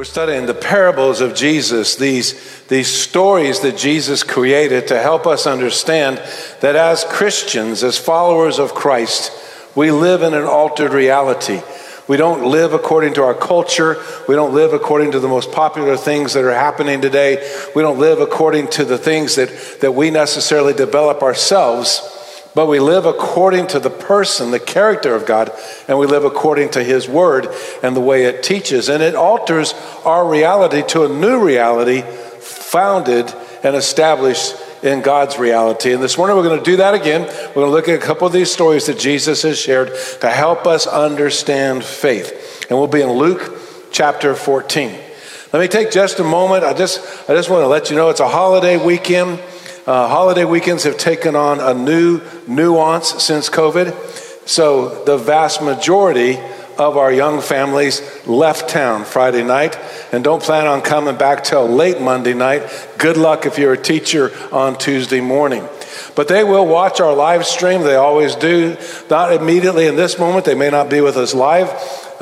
We're studying the parables of Jesus, these, these stories that Jesus created to help us understand that as Christians, as followers of Christ, we live in an altered reality. We don't live according to our culture. We don't live according to the most popular things that are happening today. We don't live according to the things that, that we necessarily develop ourselves but we live according to the person, the character of God, and we live according to His Word and the way it teaches. And it alters our reality to a new reality founded and established in God's reality. And this morning we're going to do that again. We're going to look at a couple of these stories that Jesus has shared to help us understand faith. And we'll be in Luke chapter 14. Let me take just a moment. I just, I just want to let you know it's a holiday weekend. Uh, holiday weekends have taken on a new nuance since COVID. So the vast majority of our young families left town Friday night and don't plan on coming back till late Monday night. Good luck if you're a teacher on Tuesday morning. But they will watch our live stream. They always do. Not immediately in this moment. They may not be with us live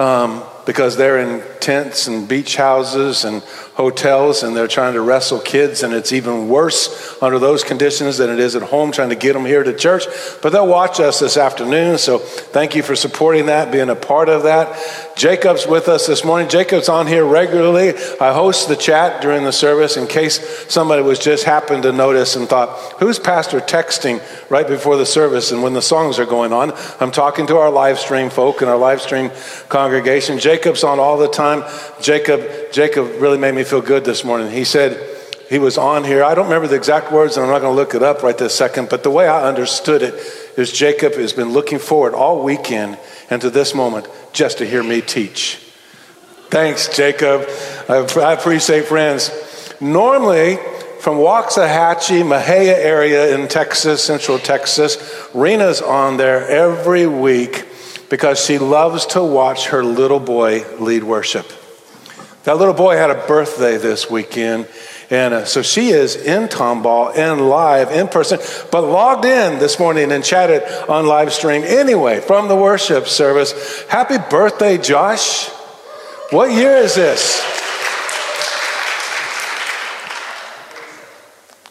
um, because they're in tents and beach houses and hotels and they're trying to wrestle kids, and it's even worse under those conditions than it is at home trying to get them here to church. But they'll watch us this afternoon, so thank you for supporting that, being a part of that. Jacob's with us this morning. Jacob's on here regularly. I host the chat during the service in case somebody was just happened to notice and thought, who's pastor texting right before the service and when the songs are going on? I'm talking to our live stream folk and our live stream congregation. Jacob's on all the time. Jacob, Jacob really made me feel good this morning. He said he was on here. I don't remember the exact words, and I'm not going to look it up right this second, but the way I understood it is Jacob has been looking forward all weekend and to this moment just to hear me teach. Thanks, Jacob. I appreciate friends. Normally, from Waxahachie, Mahia area in Texas, Central Texas, Rena's on there every week because she loves to watch her little boy lead worship. That little boy had a birthday this weekend. And uh, so she is in Tomball and live in person, but logged in this morning and chatted on live stream anyway from the worship service. Happy birthday, Josh. What year is this?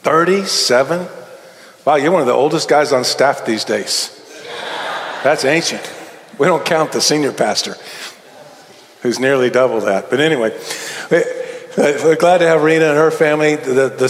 37? Wow, you're one of the oldest guys on staff these days. That's ancient. We don't count the senior pastor who's nearly double that. But anyway, we're glad to have Rena and her family. The, the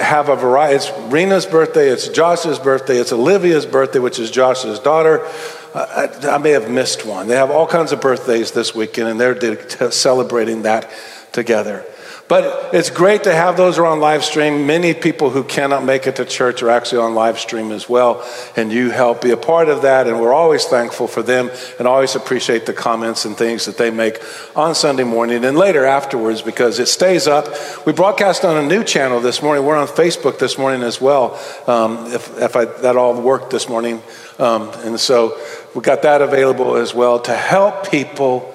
have a variety. It's Rena's birthday, it's Josh's birthday, it's Olivia's birthday, which is Josh's daughter. I, I may have missed one. They have all kinds of birthdays this weekend, and they're celebrating that together. But it's great to have those who are on live stream. Many people who cannot make it to church are actually on live stream as well, and you help be a part of that. And we're always thankful for them and always appreciate the comments and things that they make on Sunday morning and later afterwards because it stays up. We broadcast on a new channel this morning. We're on Facebook this morning as well, um, if, if I, that all worked this morning. Um, and so we got that available as well to help people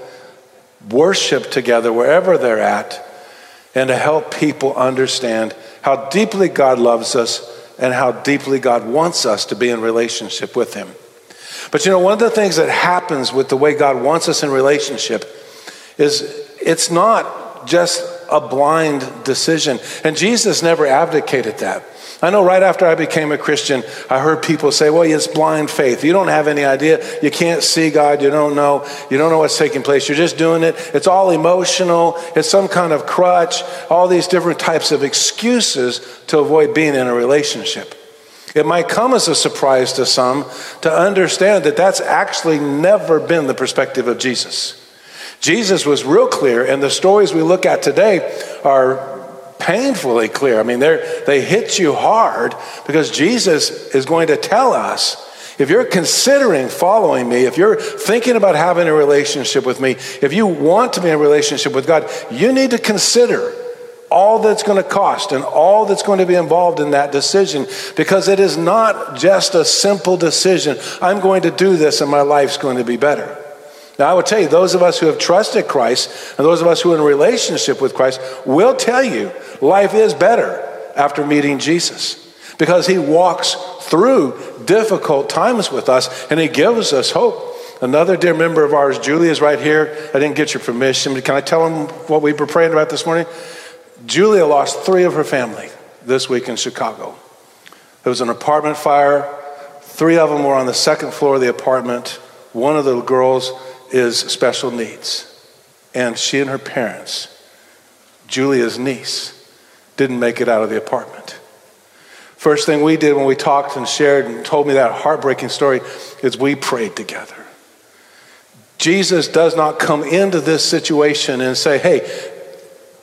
worship together wherever they're at and to help people understand how deeply God loves us and how deeply God wants us to be in relationship with Him. But you know, one of the things that happens with the way God wants us in relationship is it's not just a blind decision. And Jesus never abdicated that. I know right after I became a Christian, I heard people say, well, it's blind faith. You don't have any idea. You can't see God. You don't know. You don't know what's taking place. You're just doing it. It's all emotional. It's some kind of crutch, all these different types of excuses to avoid being in a relationship. It might come as a surprise to some to understand that that's actually never been the perspective of Jesus. Jesus was real clear, and the stories we look at today are painfully clear. I mean, they hit you hard because Jesus is going to tell us if you're considering following me, if you're thinking about having a relationship with me, if you want to be in a relationship with God, you need to consider all that's going to cost and all that's going to be involved in that decision because it is not just a simple decision. I'm going to do this and my life's going to be better. Now, I will tell you, those of us who have trusted Christ and those of us who are in relationship with Christ will tell you life is better after meeting Jesus because he walks through difficult times with us and he gives us hope. Another dear member of ours, Julie, is right here. I didn't get your permission, but can I tell him what we were praying about this morning? Julia lost three of her family this week in Chicago. There was an apartment fire. Three of them were on the second floor of the apartment. One of the girls is special needs. And she and her parents, Julia's niece, didn't make it out of the apartment. First thing we did when we talked and shared and told me that heartbreaking story is we prayed together. Jesus does not come into this situation and say, hey,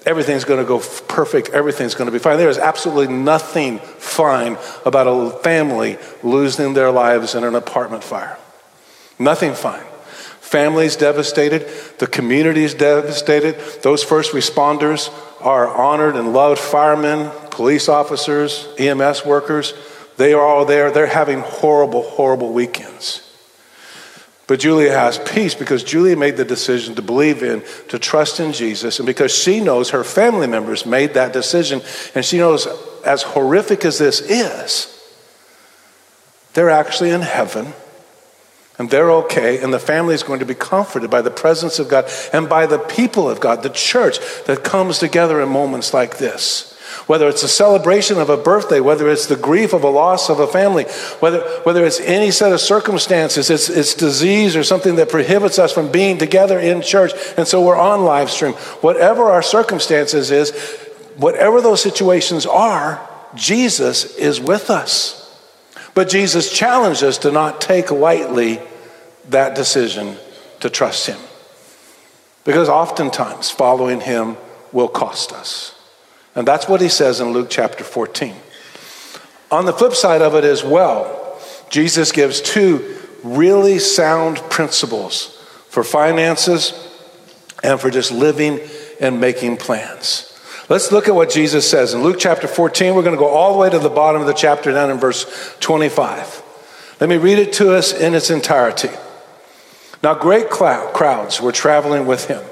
everything's going to go perfect, everything's going to be fine. There is absolutely nothing fine about a family losing their lives in an apartment fire. Nothing fine. Families devastated, the community is devastated. Those first responders are honored and loved firemen, police officers, EMS workers. They are all there. They're having horrible, horrible weekends. But Julia has peace because Julia made the decision to believe in, to trust in Jesus, and because she knows her family members made that decision, and she knows, as horrific as this is, they're actually in heaven, and they're okay, and the family is going to be comforted by the presence of God and by the people of God, the church that comes together in moments like this. Whether it's a celebration of a birthday, whether it's the grief of a loss of a family, whether, whether it's any set of circumstances, it's, it's disease or something that prohibits us from being together in church, and so we're on live stream. Whatever our circumstances is, whatever those situations are, Jesus is with us. But Jesus challenged us to not take lightly that decision to trust Him. Because oftentimes following Him will cost us. And that's what he says in Luke chapter 14. On the flip side of it as well, Jesus gives two really sound principles for finances and for just living and making plans. Let's look at what Jesus says in Luke chapter 14. We're going to go all the way to the bottom of the chapter down in verse 25. Let me read it to us in its entirety. Now, great crowds were traveling with him.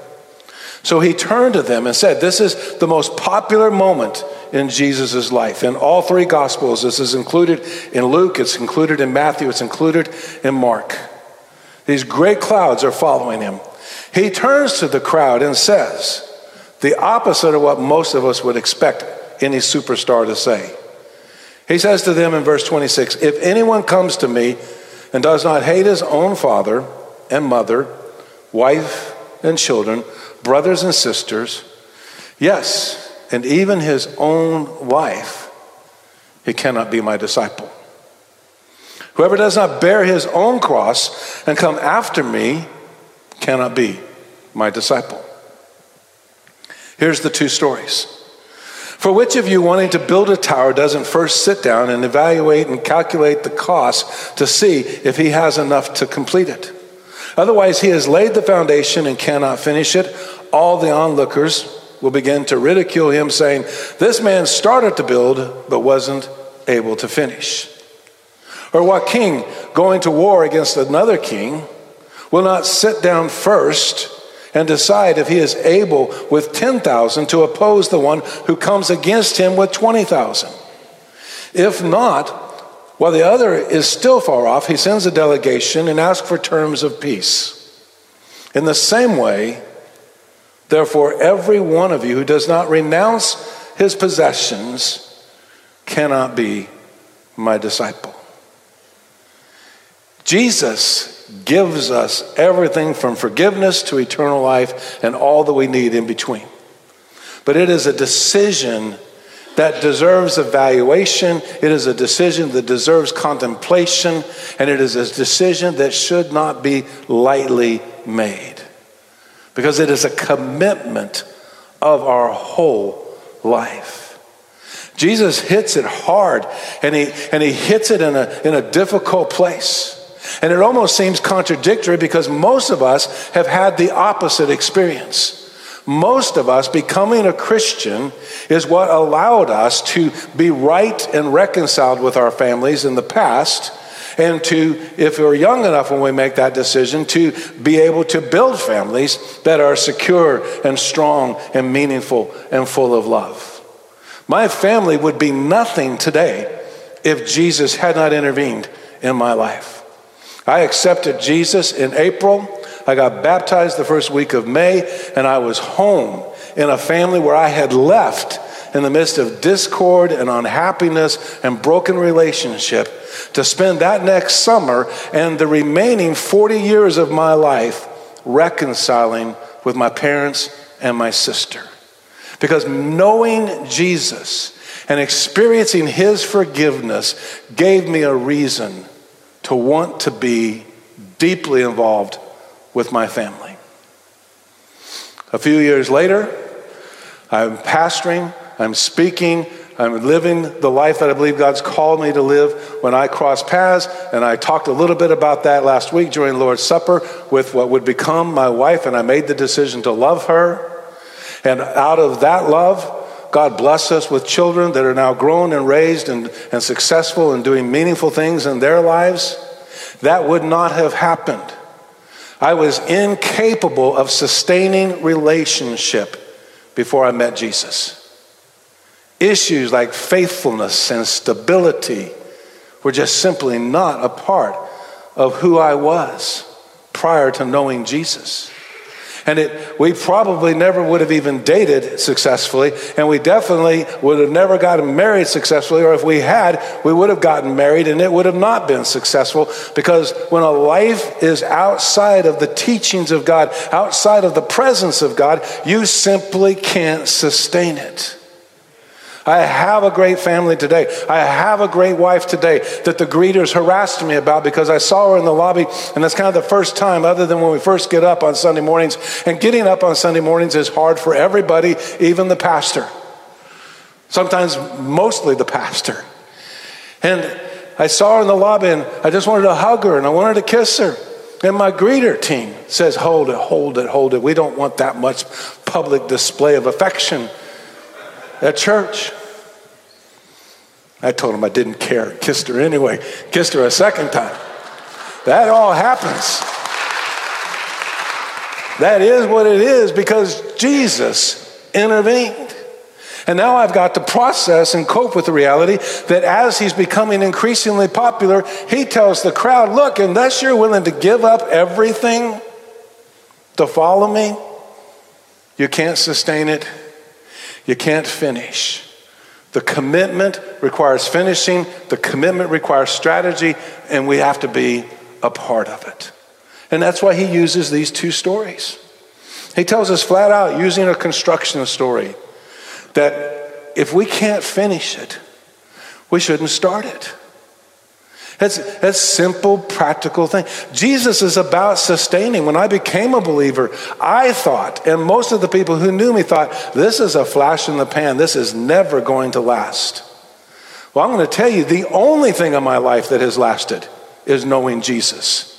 So he turned to them and said, This is the most popular moment in Jesus' life. In all three Gospels, this is included in Luke, it's included in Matthew, it's included in Mark. These great clouds are following him. He turns to the crowd and says, the opposite of what most of us would expect any superstar to say. He says to them in verse 26 If anyone comes to me and does not hate his own father and mother, wife and children, brothers and sisters, yes, and even his own wife, he cannot be my disciple. Whoever does not bear his own cross and come after me cannot be my disciple. Here's the two stories. For which of you wanting to build a tower doesn't first sit down and evaluate and calculate the cost to see if he has enough to complete it? Otherwise, he has laid the foundation and cannot finish it all the onlookers will begin to ridicule him, saying, This man started to build, but wasn't able to finish. Or what king going to war against another king will not sit down first and decide if he is able with 10,000 to oppose the one who comes against him with 20,000? If not, while the other is still far off, he sends a delegation and asks for terms of peace. In the same way, Therefore, every one of you who does not renounce his possessions cannot be my disciple. Jesus gives us everything from forgiveness to eternal life and all that we need in between. But it is a decision that deserves evaluation. It is a decision that deserves contemplation. And it is a decision that should not be lightly made because it is a commitment of our whole life. Jesus hits it hard and he, and he hits it in a, in a difficult place. And it almost seems contradictory because most of us have had the opposite experience. Most of us becoming a Christian is what allowed us to be right and reconciled with our families in the past and to, if we're young enough when we make that decision, to be able to build families that are secure and strong and meaningful and full of love. My family would be nothing today if Jesus had not intervened in my life. I accepted Jesus in April. I got baptized the first week of May, and I was home in a family where I had left in the midst of discord and unhappiness and broken relationship to spend that next summer and the remaining 40 years of my life reconciling with my parents and my sister. Because knowing Jesus and experiencing his forgiveness gave me a reason to want to be deeply involved with my family. A few years later, I'm pastoring, I'm speaking, I'm living the life that I believe God's called me to live when I cross paths. And I talked a little bit about that last week during Lord's Supper with what would become my wife, and I made the decision to love her. And out of that love, God bless us with children that are now grown and raised and, and successful and doing meaningful things in their lives. That would not have happened. I was incapable of sustaining relationship before I met Jesus. Issues like faithfulness and stability were just simply not a part of who I was prior to knowing Jesus. And it, we probably never would have even dated successfully, and we definitely would have never gotten married successfully, or if we had, we would have gotten married and it would have not been successful because when a life is outside of the teachings of God, outside of the presence of God, you simply can't sustain it. I have a great family today. I have a great wife today that the greeters harassed me about because I saw her in the lobby, and that's kind of the first time, other than when we first get up on Sunday mornings. And getting up on Sunday mornings is hard for everybody, even the pastor. Sometimes, mostly the pastor. And I saw her in the lobby, and I just wanted to hug her and I wanted to kiss her. And my greeter team says, Hold it, hold it, hold it. We don't want that much public display of affection at church. I told him I didn't care. Kissed her anyway. Kissed her a second time. That all happens. That is what it is because Jesus intervened. And now I've got to process and cope with the reality that as he's becoming increasingly popular, he tells the crowd, Look, unless you're willing to give up everything to follow me, you can't sustain it you can't finish. The commitment requires finishing, the commitment requires strategy, and we have to be a part of it. And that's why he uses these two stories. He tells us flat out, using a construction story, that if we can't finish it, we shouldn't start it. That's, that's simple, practical thing. Jesus is about sustaining. When I became a believer, I thought, and most of the people who knew me thought, this is a flash in the pan. This is never going to last. Well, I'm going to tell you, the only thing in my life that has lasted is knowing Jesus.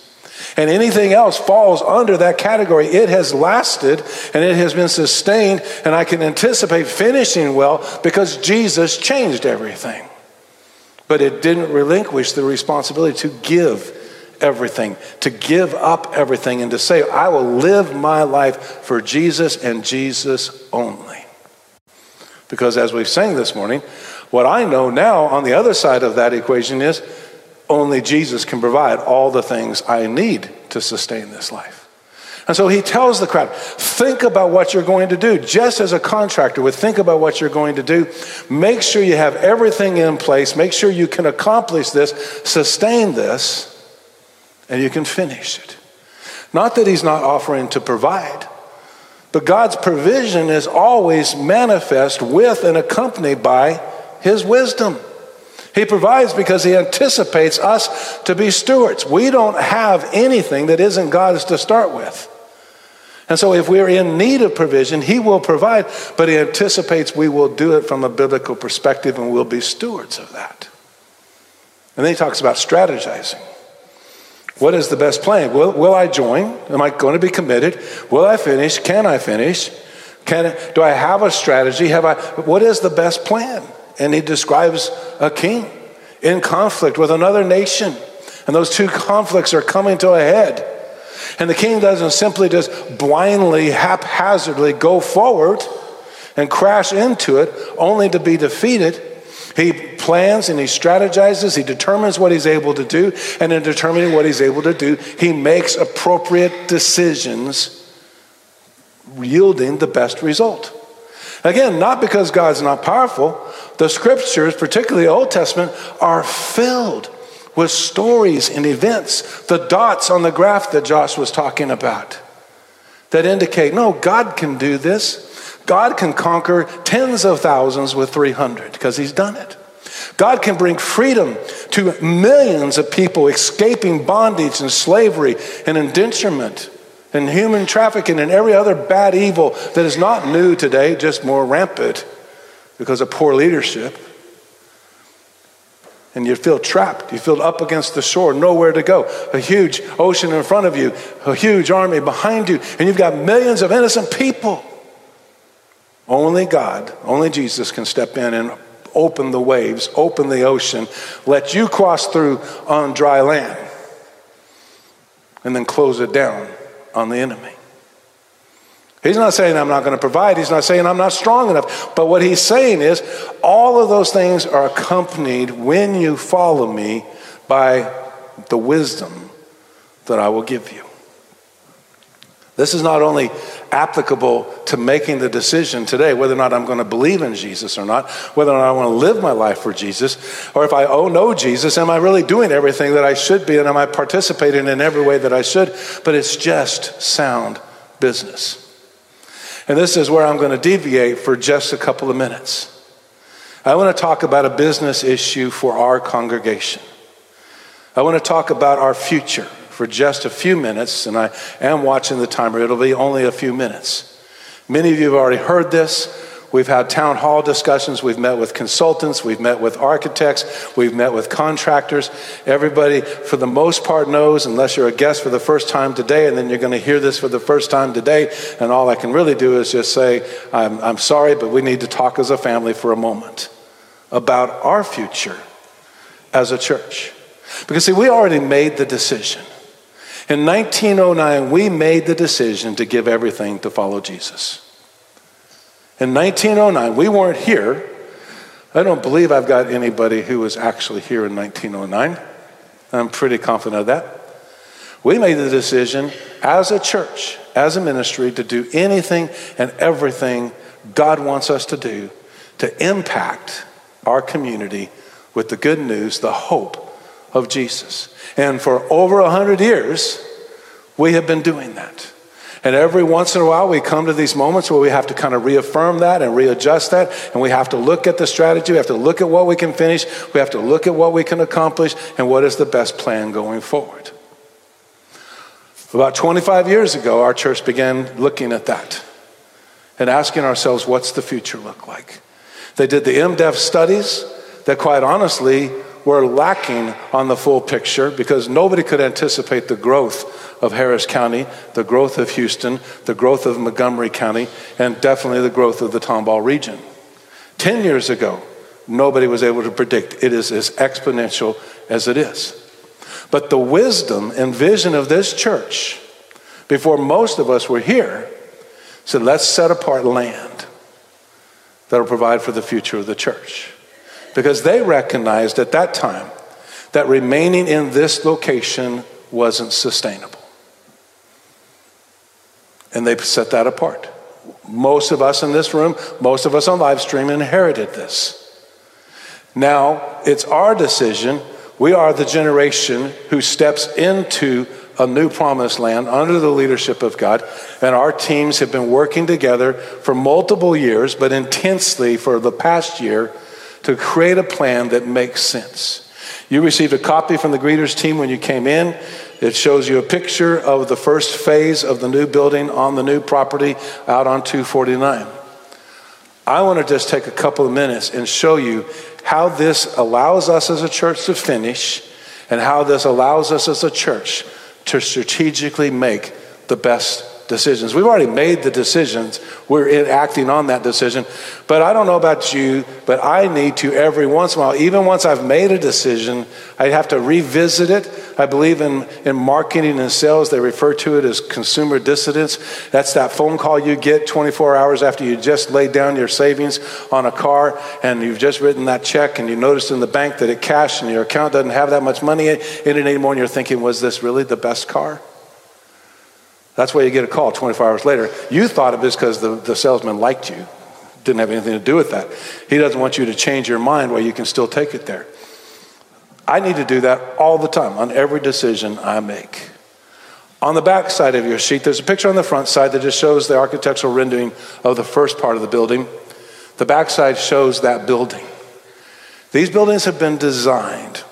And anything else falls under that category. It has lasted and it has been sustained, and I can anticipate finishing well because Jesus changed everything. But it didn't relinquish the responsibility to give everything, to give up everything, and to say, I will live my life for Jesus and Jesus only. Because as we've sang this morning, what I know now on the other side of that equation is only Jesus can provide all the things I need to sustain this life. And so he tells the crowd, think about what you're going to do. Just as a contractor would think about what you're going to do, make sure you have everything in place, make sure you can accomplish this, sustain this, and you can finish it. Not that he's not offering to provide, but God's provision is always manifest with and accompanied by his wisdom. He provides because he anticipates us to be stewards. We don't have anything that isn't God's to start with. And so, if we're in need of provision, He will provide, but He anticipates we will do it from a biblical perspective and we'll be stewards of that. And then He talks about strategizing. What is the best plan? Will, will I join? Am I going to be committed? Will I finish? Can I finish? Can do I have a strategy? Have I? What is the best plan? And he describes a king in conflict with another nation, and those two conflicts are coming to a head. And the king doesn't simply just blindly, haphazardly go forward and crash into it only to be defeated. He plans and he strategizes, he determines what he's able to do, and in determining what he's able to do, he makes appropriate decisions, yielding the best result. Again, not because God's not powerful, the scriptures, particularly Old Testament, are filled with stories and events, the dots on the graph that Josh was talking about, that indicate no, God can do this. God can conquer tens of thousands with 300 because he's done it. God can bring freedom to millions of people escaping bondage and slavery and indenturement and human trafficking and every other bad evil that is not new today, just more rampant because of poor leadership. And you feel trapped. You feel up against the shore, nowhere to go. A huge ocean in front of you, a huge army behind you, and you've got millions of innocent people. Only God, only Jesus can step in and open the waves, open the ocean, let you cross through on dry land, and then close it down on the enemy. He's not saying I'm not going to provide. He's not saying I'm not strong enough. But what he's saying is all of those things are accompanied when you follow me by the wisdom that I will give you. This is not only applicable to making the decision today whether or not I'm going to believe in Jesus or not, whether or not I want to live my life for Jesus, or if I oh know Jesus, am I really doing everything that I should be and am I participating in every way that I should? But it's just sound business. And this is where I'm going to deviate for just a couple of minutes. I want to talk about a business issue for our congregation. I want to talk about our future for just a few minutes, and I am watching the timer. It'll be only a few minutes. Many of you have already heard this. We've had town hall discussions. We've met with consultants. We've met with architects. We've met with contractors. Everybody, for the most part, knows, unless you're a guest for the first time today, and then you're going to hear this for the first time today. And all I can really do is just say, I'm, I'm sorry, but we need to talk as a family for a moment about our future as a church. Because, see, we already made the decision. In 1909, we made the decision to give everything to follow Jesus. In 1909, we weren't here. I don't believe I've got anybody who was actually here in 1909. I'm pretty confident of that. We made the decision as a church, as a ministry, to do anything and everything God wants us to do to impact our community with the good news, the hope of Jesus. And for over a hundred years, we have been doing that. And every once in a while, we come to these moments where we have to kind of reaffirm that and readjust that. And we have to look at the strategy. We have to look at what we can finish. We have to look at what we can accomplish and what is the best plan going forward. About 25 years ago, our church began looking at that and asking ourselves, what's the future look like? They did the MDEF studies that, quite honestly, were lacking on the full picture because nobody could anticipate the growth of Harris County, the growth of Houston, the growth of Montgomery County, and definitely the growth of the Tomball region. Ten years ago, nobody was able to predict it is as exponential as it is. But the wisdom and vision of this church, before most of us were here, said, let's set apart land that'll provide for the future of the church because they recognized at that time that remaining in this location wasn't sustainable. And they set that apart. Most of us in this room, most of us on live stream inherited this. Now it's our decision. We are the generation who steps into a new promised land under the leadership of God. And our teams have been working together for multiple years, but intensely for the past year to create a plan that makes sense. You received a copy from the greeters team when you came in. It shows you a picture of the first phase of the new building on the new property out on 249. I want to just take a couple of minutes and show you how this allows us as a church to finish and how this allows us as a church to strategically make the best decisions. We've already made the decisions. We're acting on that decision. But I don't know about you, but I need to every once in a while, even once I've made a decision, I have to revisit it. I believe in, in marketing and sales, they refer to it as consumer dissidence. That's that phone call you get 24 hours after you just laid down your savings on a car and you've just written that check and you notice in the bank that it cashed and your account doesn't have that much money in it anymore and you're thinking, was this really the best car? That's why you get a call 24 hours later. You thought of this because the, the salesman liked you. Didn't have anything to do with that. He doesn't want you to change your mind while you can still take it there. I need to do that all the time on every decision I make. On the back side of your sheet, there's a picture on the front side that just shows the architectural rendering of the first part of the building. The back side shows that building. These buildings have been designed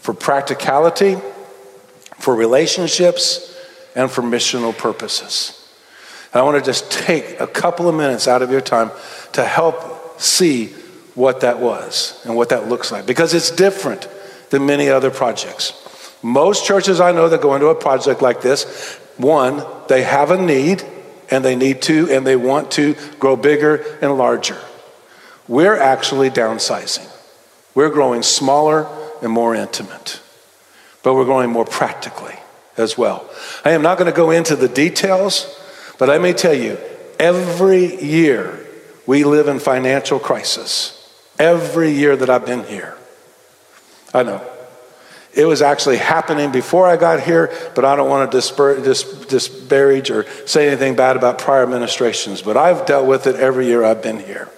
for practicality, for relationships, and for missional purposes. And I want to just take a couple of minutes out of your time to help see what that was and what that looks like because it's different than many other projects. Most churches I know that go into a project like this, one, they have a need and they need to and they want to grow bigger and larger. We're actually downsizing. We're growing smaller and more intimate, but we're growing more practically as well. I am not going to go into the details, but I may tell you every year we live in financial crisis. Every year that I've been here. I know. It was actually happening before I got here, but I don't want to disper- dis- disparage or say anything bad about prior administrations. But I've dealt with it every year I've been here.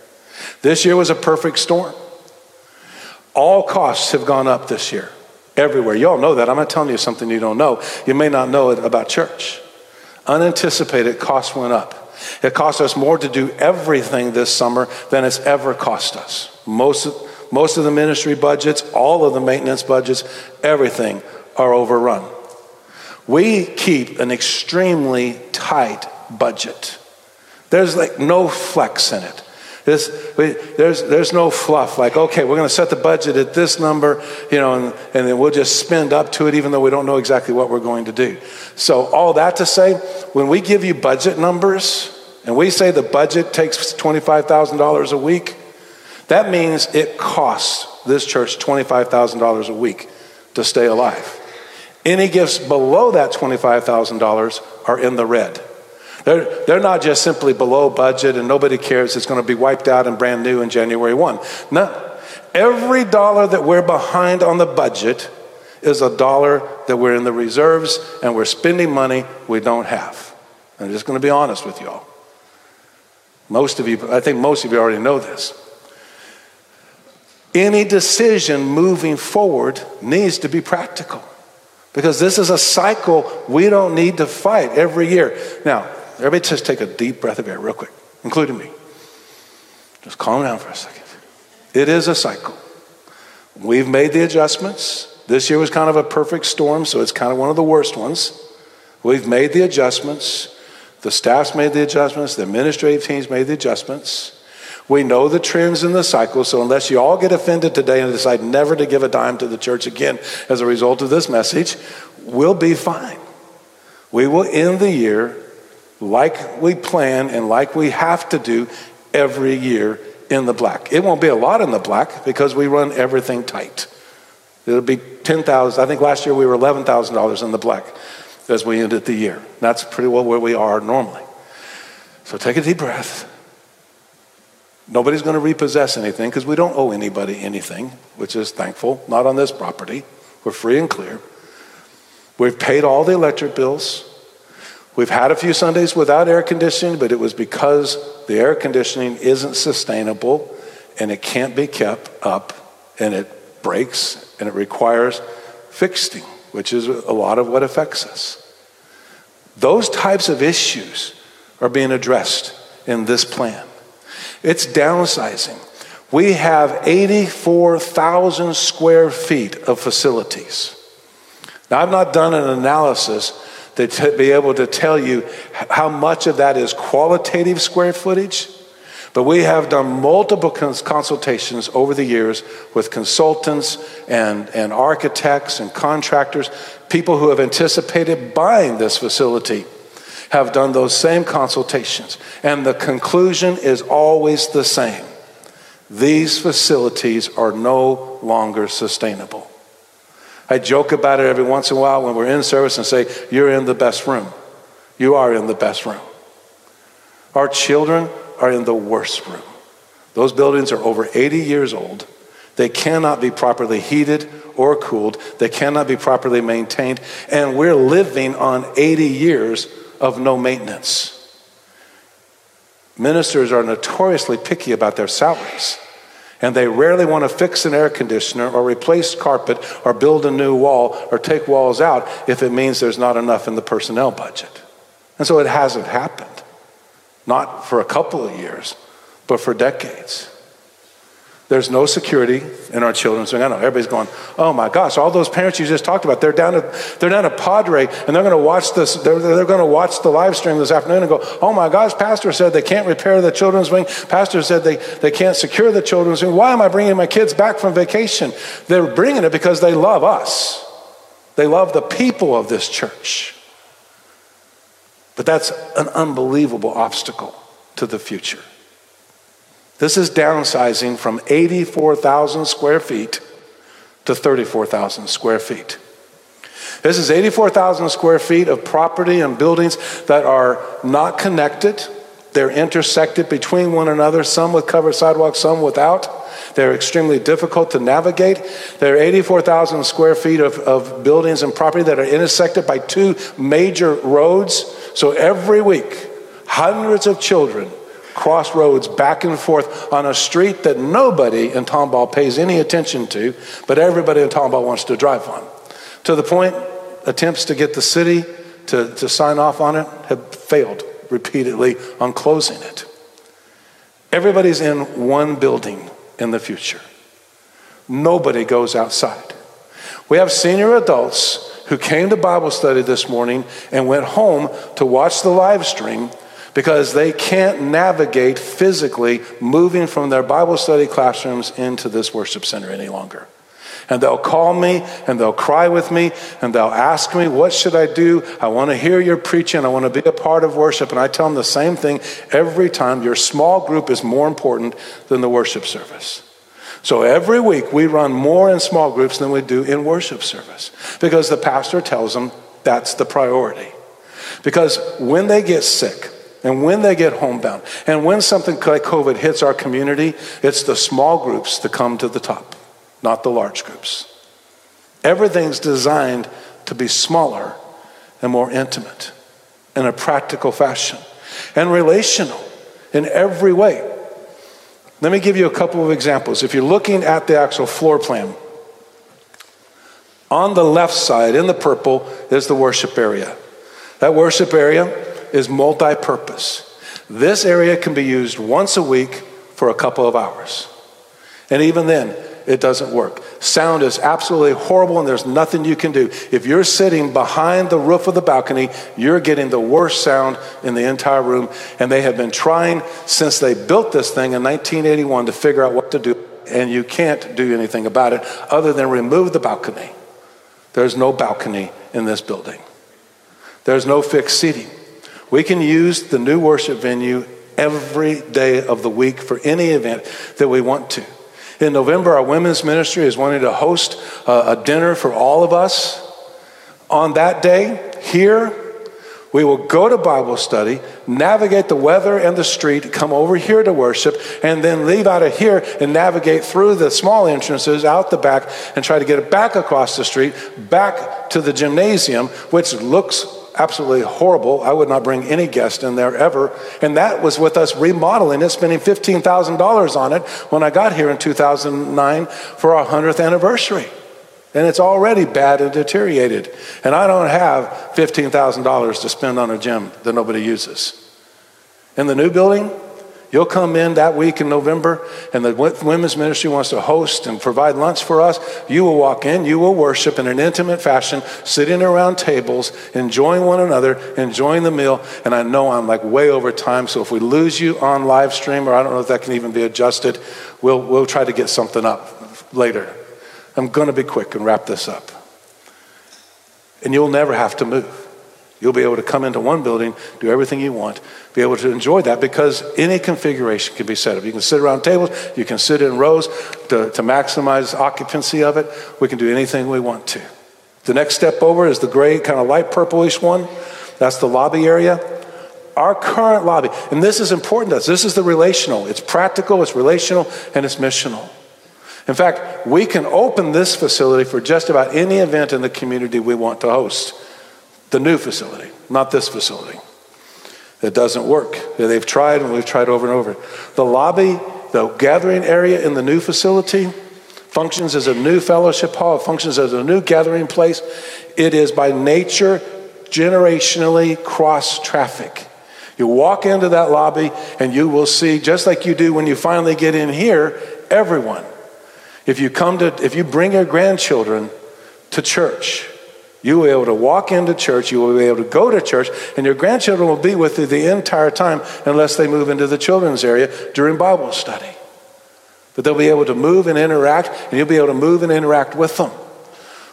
This year was a perfect storm. All costs have gone up this year everywhere. You all know that. I'm not telling you something you don't know. You may not know it about church. Unanticipated costs went up. It cost us more to do everything this summer than it's ever cost us. Most of, most of the ministry budgets, all of the maintenance budgets, everything are overrun. We keep an extremely tight budget. There's like no flex in it. This, we, there's, there's no fluff like, okay, we're going to set the budget at this number, you know, and, and then we'll just spend up to it even though we don't know exactly what we're going to do. So, all that to say, when we give you budget numbers and we say the budget takes $25,000 a week, that means it costs this church $25,000 a week to stay alive. Any gifts below that $25,000 are in the red. They're, they're not just simply below budget and nobody cares it's going to be wiped out and brand new in January 1. No. Every dollar that we're behind on the budget is a dollar that we're in the reserves and we're spending money we don't have. I'm just going to be honest with you all. Most of you, I think most of you already know this. Any decision moving forward needs to be practical because this is a cycle we don't need to fight every year. Now, Everybody just take a deep breath of air, real quick, including me. Just calm down for a second. It is a cycle. We've made the adjustments. This year was kind of a perfect storm, so it's kind of one of the worst ones. We've made the adjustments. The staff's made the adjustments. The administrative team's made the adjustments. We know the trends in the cycle, so unless you all get offended today and decide never to give a dime to the church again as a result of this message, we'll be fine. We will end the year like we plan and like we have to do every year in the black. It won't be a lot in the black because we run everything tight. It'll be 10,000. I think last year we were $11,000 in the black as we ended the year. That's pretty well where we are normally. So take a deep breath. Nobody's going to repossess anything because we don't owe anybody anything, which is thankful. Not on this property. We're free and clear. We've paid all the electric bills. We've had a few Sundays without air conditioning, but it was because the air conditioning isn't sustainable and it can't be kept up and it breaks and it requires fixing, which is a lot of what affects us. Those types of issues are being addressed in this plan. It's downsizing. We have 84,000 square feet of facilities. Now, I've not done an analysis to be able to tell you how much of that is qualitative square footage. But we have done multiple consultations over the years with consultants and, and architects and contractors, people who have anticipated buying this facility. have done those same consultations, and the conclusion is always the same. These facilities are no longer sustainable. I joke about it every once in a while when we're in service and say, You're in the best room. You are in the best room. Our children are in the worst room. Those buildings are over 80 years old. They cannot be properly heated or cooled. They cannot be properly maintained. And we're living on 80 years of no maintenance. Ministers are notoriously picky about their salaries. And they rarely want to fix an air conditioner or replace carpet or build a new wall or take walls out if it means there's not enough in the personnel budget. And so it hasn't happened. Not for a couple of years, but for decades. There's no security in our children's wing. I know everybody's going, oh my gosh, all those parents you just talked about, they're down at, they're down at Padre and they're going to watch this, they're, they're going to watch the live stream this afternoon and go, oh my gosh, pastor said they can't repair the children's wing. Pastor said they, they can't secure the children's wing. Why am I bringing my kids back from vacation? They're bringing it because they love us. They love the people of this church. But that's an unbelievable obstacle to the future. This is downsizing from 84,000 square feet to 34,000 square feet. This is 84,000 square feet of property and buildings that are not connected. They're intersected between one another, some with covered sidewalks, some without. They're extremely difficult to navigate. There are 84,000 square feet of, of buildings and property that are intersected by two major roads. So every week, hundreds of children crossroads back and forth on a street that nobody in Tomball pays any attention to, but everybody in Tomball wants to drive on. To the point, attempts to get the city to, to sign off on it have failed repeatedly on closing it. Everybody's in one building in the future. Nobody goes outside. We have senior adults who came to Bible study this morning and went home to watch the live stream because they can't navigate physically moving from their Bible study classrooms into this worship center any longer. And they'll call me and they'll cry with me and they'll ask me, What should I do? I want to hear your preaching. I want to be a part of worship. And I tell them the same thing every time your small group is more important than the worship service. So every week we run more in small groups than we do in worship service because the pastor tells them that's the priority. Because when they get sick, and when they get homebound, and when something like COVID hits our community, it's the small groups that come to the top, not the large groups. Everything's designed to be smaller and more intimate in a practical fashion and relational in every way. Let me give you a couple of examples. If you're looking at the actual floor plan, on the left side in the purple is the worship area. That worship area is multi purpose. This area can be used once a week for a couple of hours. And even then, it doesn't work. Sound is absolutely horrible, and there's nothing you can do. If you're sitting behind the roof of the balcony, you're getting the worst sound in the entire room. And they have been trying since they built this thing in 1981 to figure out what to do, and you can't do anything about it other than remove the balcony. There's no balcony in this building, there's no fixed seating. We can use the new worship venue every day of the week for any event that we want to. In November, our women's ministry is wanting to host a, a dinner for all of us. On that day, here, we will go to Bible study, navigate the weather and the street, come over here to worship, and then leave out of here and navigate through the small entrances out the back and try to get it back across the street, back to the gymnasium, which looks absolutely horrible. I would not bring any guest in there ever. And that was with us remodeling it, spending $15,000 on it when I got here in 2009 for our 100th anniversary. And it's already bad and deteriorated. And I don't have $15,000 to spend on a gym that nobody uses. In the new building, You'll come in that week in November, and the women's ministry wants to host and provide lunch for us. You will walk in, you will worship in an intimate fashion, sitting around tables, enjoying one another, enjoying the meal. And I know I'm like way over time, so if we lose you on live stream, or I don't know if that can even be adjusted, we'll, we'll try to get something up later. I'm going to be quick and wrap this up. And you'll never have to move. You'll be able to come into one building, do everything you want, be able to enjoy that because any configuration can be set up. You can sit around tables, you can sit in rows to, to maximize occupancy of it. We can do anything we want to. The next step over is the gray, kind of light purplish one. That's the lobby area. Our current lobby, and this is important to us, this is the relational. It's practical, it's relational, and it's missional. In fact, we can open this facility for just about any event in the community we want to host. The new facility, not this facility. It doesn't work. They've tried and we've tried over and over. The lobby, the gathering area in the new facility, functions as a new fellowship hall, functions as a new gathering place. It is by nature generationally cross traffic. You walk into that lobby and you will see, just like you do when you finally get in here, everyone. If you come to, if you bring your grandchildren to church, you will be able to walk into church, you will be able to go to church, and your grandchildren will be with you the entire time unless they move into the children's area during Bible study. But they'll be able to move and interact, and you'll be able to move and interact with them.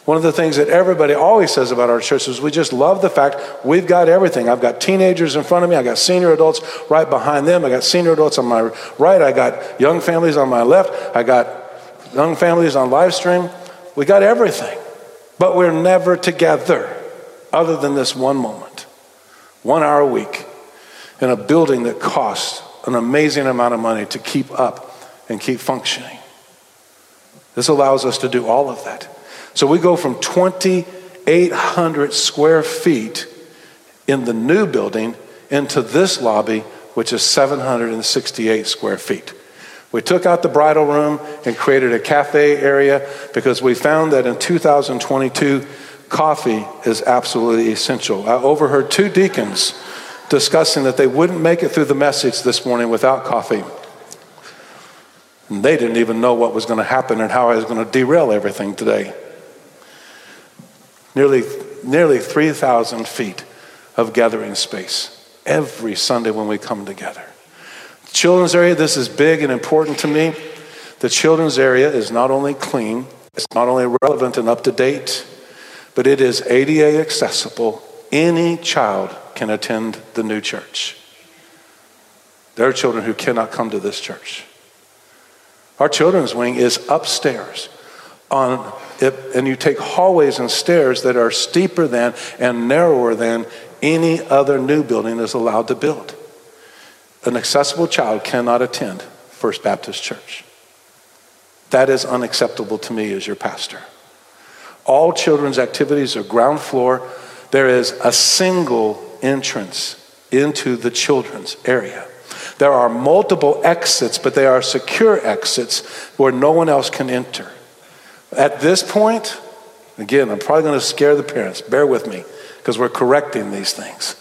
One of the things that everybody always says about our church is we just love the fact we've got everything. I've got teenagers in front of me, I've got senior adults right behind them, I've got senior adults on my right, I got young families on my left, I got young families on live stream. We got everything. But we're never together other than this one moment, one hour a week, in a building that costs an amazing amount of money to keep up and keep functioning. This allows us to do all of that. So we go from 2,800 square feet in the new building into this lobby, which is 768 square feet. We took out the bridal room and created a cafe area because we found that in 2022, coffee is absolutely essential. I overheard two deacons discussing that they wouldn't make it through the message this morning without coffee. And they didn't even know what was going to happen and how I was going to derail everything today. Nearly, nearly 3,000 feet of gathering space every Sunday when we come together. Children's area, this is big and important to me. The children's area is not only clean, it's not only relevant and up to date, but it is ADA accessible. Any child can attend the new church. There are children who cannot come to this church. Our children's wing is upstairs on it, and you take hallways and stairs that are steeper than and narrower than any other new building is allowed to build an accessible child cannot attend First Baptist Church. That is unacceptable to me as your pastor. All children's activities are ground floor. There is a single entrance into the children's area. There are multiple exits, but they are secure exits where no one else can enter. At this point, again, I'm probably going to scare the parents. Bear with me because we're correcting these things.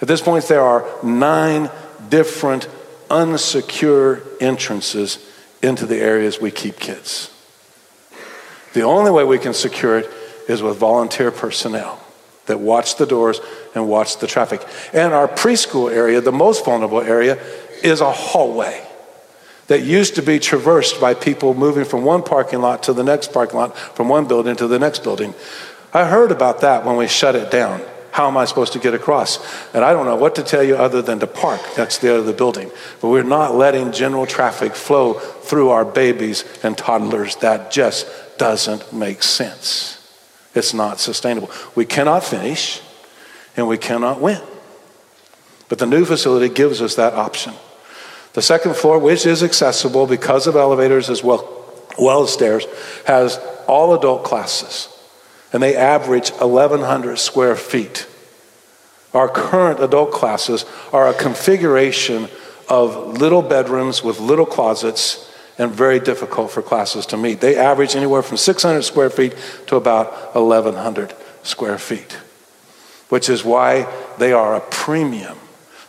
At this point, there are nine different unsecure entrances into the areas we keep kids. The only way we can secure it is with volunteer personnel that watch the doors and watch the traffic. And our preschool area, the most vulnerable area, is a hallway that used to be traversed by people moving from one parking lot to the next parking lot, from one building to the next building. I heard about that when we shut it down. How am I supposed to get across? And I don't know what to tell you other than to park to the other building. But we're not letting general traffic flow through our babies and toddlers. That just doesn't make sense. It's not sustainable. We cannot finish and we cannot win. But the new facility gives us that option. The second floor, which is accessible because of elevators as well, well as stairs, has all adult classes and they average 1,100 square feet. Our current adult classes are a configuration of little bedrooms with little closets and very difficult for classes to meet. They average anywhere from 600 square feet to about 1,100 square feet, which is why they are a premium.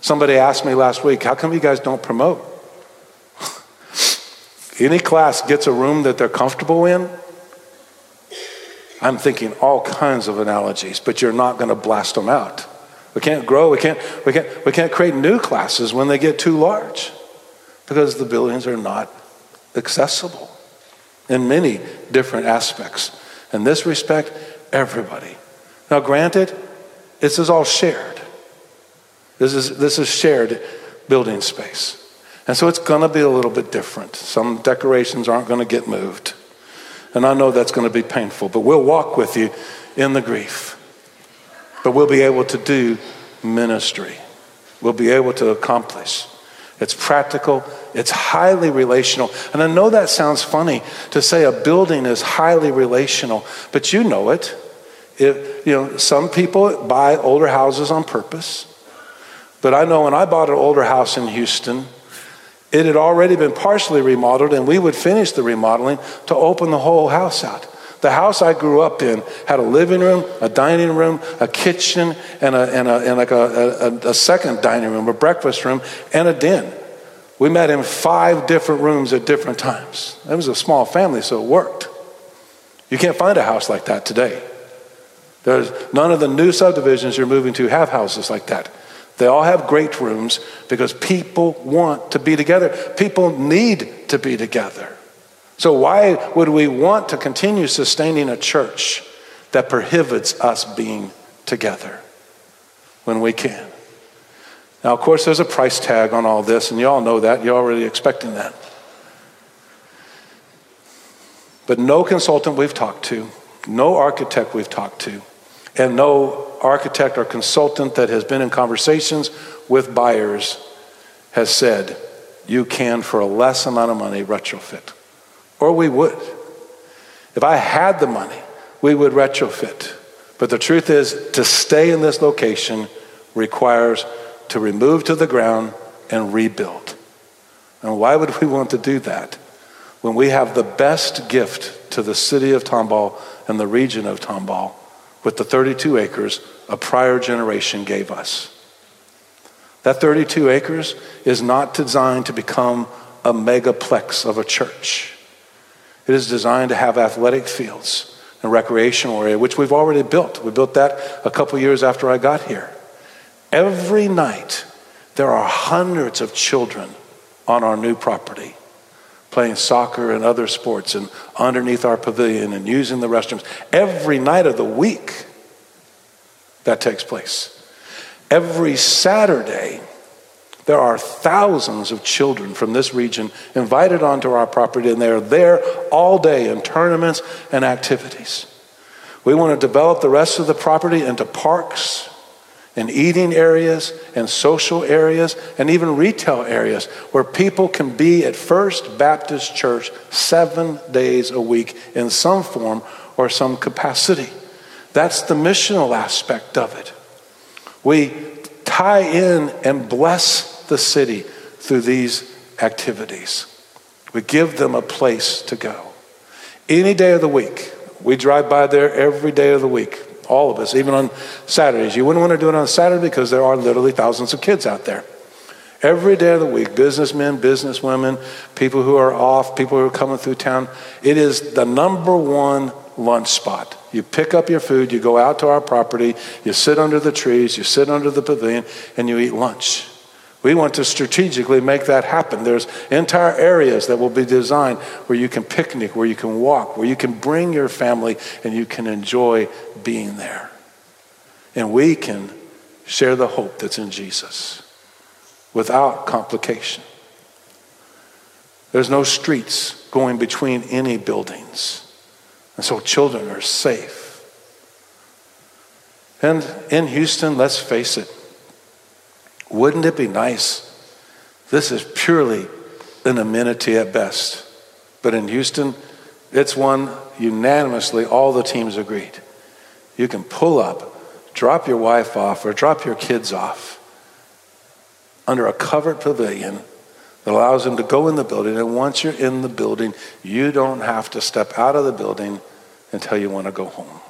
Somebody asked me last week, how come you guys don't promote? Any class gets a room that they're comfortable in, I'm thinking all kinds of analogies, but you're not going to blast them out. We can't grow, we can't, we, can't, we can't create new classes when they get too large because the buildings are not accessible in many different aspects. In this respect, everybody. Now, granted, This is all shared. This is, this is shared building space. And so it's going to be a little bit different. Some decorations aren't going to get moved. And I know that's going to be painful, but we'll walk with you in the grief. But we'll be able to do ministry. We'll be able to accomplish. It's practical, it's highly relational. And I know that sounds funny to say a building is highly relational, but you know it. If, you know, some people buy older houses on purpose. But I know when I bought an older house in Houston, it had already been partially remodeled, and we would finish the remodeling to open the whole house out. The house I grew up in had a living room, a dining room, a kitchen, and, a, and, a, and like a, a, a second dining room, a breakfast room, and a den. We met in five different rooms at different times. It was a small family, so it worked. You can't find a house like that today. There's none of the new subdivisions you're moving to have houses like that. They all have great rooms because people want to be together. People need to be together. So, why would we want to continue sustaining a church that prohibits us being together when we can? Now, of course, there's a price tag on all this, and you all know that. You're already expecting that. But no consultant we've talked to, no architect we've talked to, and no architect or consultant that has been in conversations with buyers has said, you can, for a less amount of money, retrofit. Or we would. If I had the money, we would retrofit. But the truth is, to stay in this location requires to remove to the ground and rebuild. And why would we want to do that when we have the best gift to the city of Tomball and the region of Tomball with the 32 acres a prior generation gave us? That 32 acres is not designed to become a megaplex of a church. It is designed to have athletic fields and recreational area, which we've already built. We built that a couple years after I got here. Every night, there are hundreds of children on our new property playing soccer and other sports and underneath our pavilion and using the restrooms. Every night of the week, that takes place. Every Saturday, there are thousands of children from this region invited onto our property, and they're there all day in tournaments and activities. We want to develop the rest of the property into parks and eating areas and social areas and even retail areas where people can be at First Baptist Church seven days a week in some form or some capacity. That's the missional aspect of it. We tie in and bless the city through these activities. We give them a place to go. Any day of the week, we drive by there every day of the week, all of us, even on Saturdays. You wouldn't want to do it on Saturday because there are literally thousands of kids out there. Every day of the week, businessmen, businesswomen, people who are off, people who are coming through town, it is the number one lunch spot. You pick up your food, you go out to our property, you sit under the trees, you sit under the pavilion, and you eat lunch. We want to strategically make that happen. There's entire areas that will be designed where you can picnic, where you can walk, where you can bring your family and you can enjoy being there. And we can share the hope that's in Jesus without complication. There's no streets going between any buildings. And so children are safe. And in Houston, let's face it, wouldn't it be nice? This is purely an amenity at best. But in Houston, it's one unanimously all the teams agreed. You can pull up, drop your wife off, or drop your kids off under a covered pavilion that allows them to go in the building. And once you're in the building, you don't have to step out of the building until you want to go home.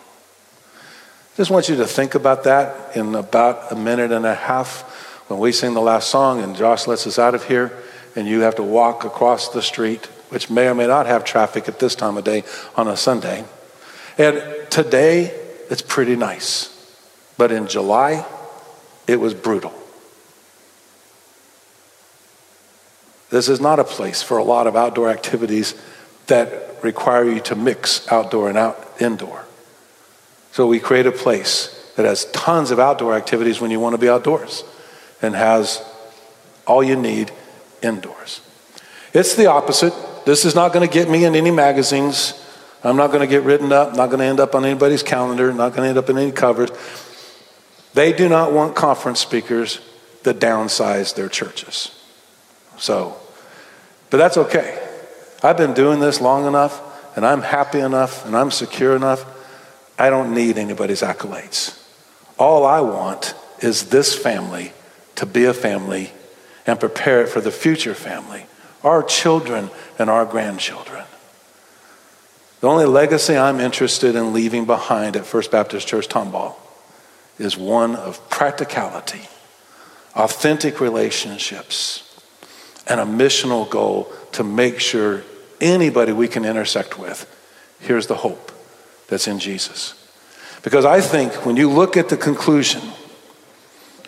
Just want you to think about that in about a minute and a half when we sing the last song and Josh lets us out of here and you have to walk across the street, which may or may not have traffic at this time of day on a Sunday. And today, it's pretty nice. But in July, it was brutal. This is not a place for a lot of outdoor activities that require you to mix outdoor and out indoor. So we create a place that has tons of outdoor activities when you want to be outdoors and has all you need indoors. It's the opposite. This is not going to get me in any magazines. I'm not going to get written up, not going to end up on anybody's calendar, not going to end up in any covers. They do not want conference speakers that downsize their churches. So, but that's okay. I've been doing this long enough, and I'm happy enough, and I'm secure enough. I don't need anybody's accolades. All I want is this family to be a family and prepare it for the future family, our children and our grandchildren. The only legacy I'm interested in leaving behind at First Baptist Church Tomball is one of practicality, authentic relationships, and a missional goal to make sure anybody we can intersect with hears the hope that's in Jesus. Because I think when you look at the conclusion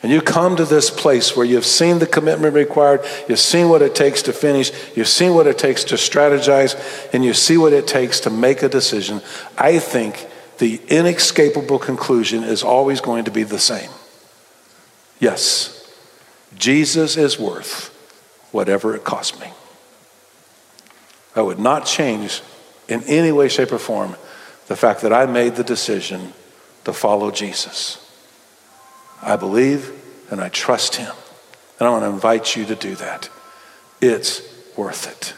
and you come to this place where you've seen the commitment required, you've seen what it takes to finish, you've seen what it takes to strategize, and you see what it takes to make a decision, I think the inescapable conclusion is always going to be the same. Yes, Jesus is worth whatever it costs me. I would not change in any way, shape, or form the fact that I made the decision to follow Jesus. I believe and I trust Him. And I want to invite you to do that. It's worth it.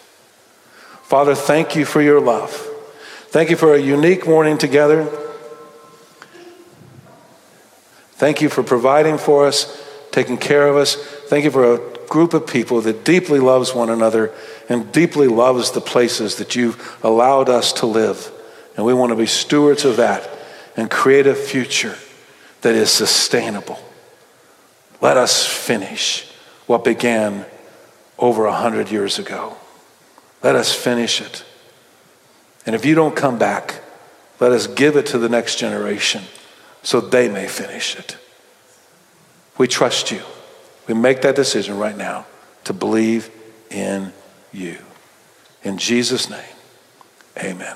Father, thank you for your love. Thank you for a unique morning together. Thank you for providing for us, taking care of us. Thank you for a group of people that deeply loves one another and deeply loves the places that you've allowed us to live. And we want to be stewards of that and create a future that is sustainable. Let us finish what began over a hundred years ago. Let us finish it. And if you don't come back, let us give it to the next generation so they may finish it. We trust you. We make that decision right now to believe in you. In Jesus' name, amen.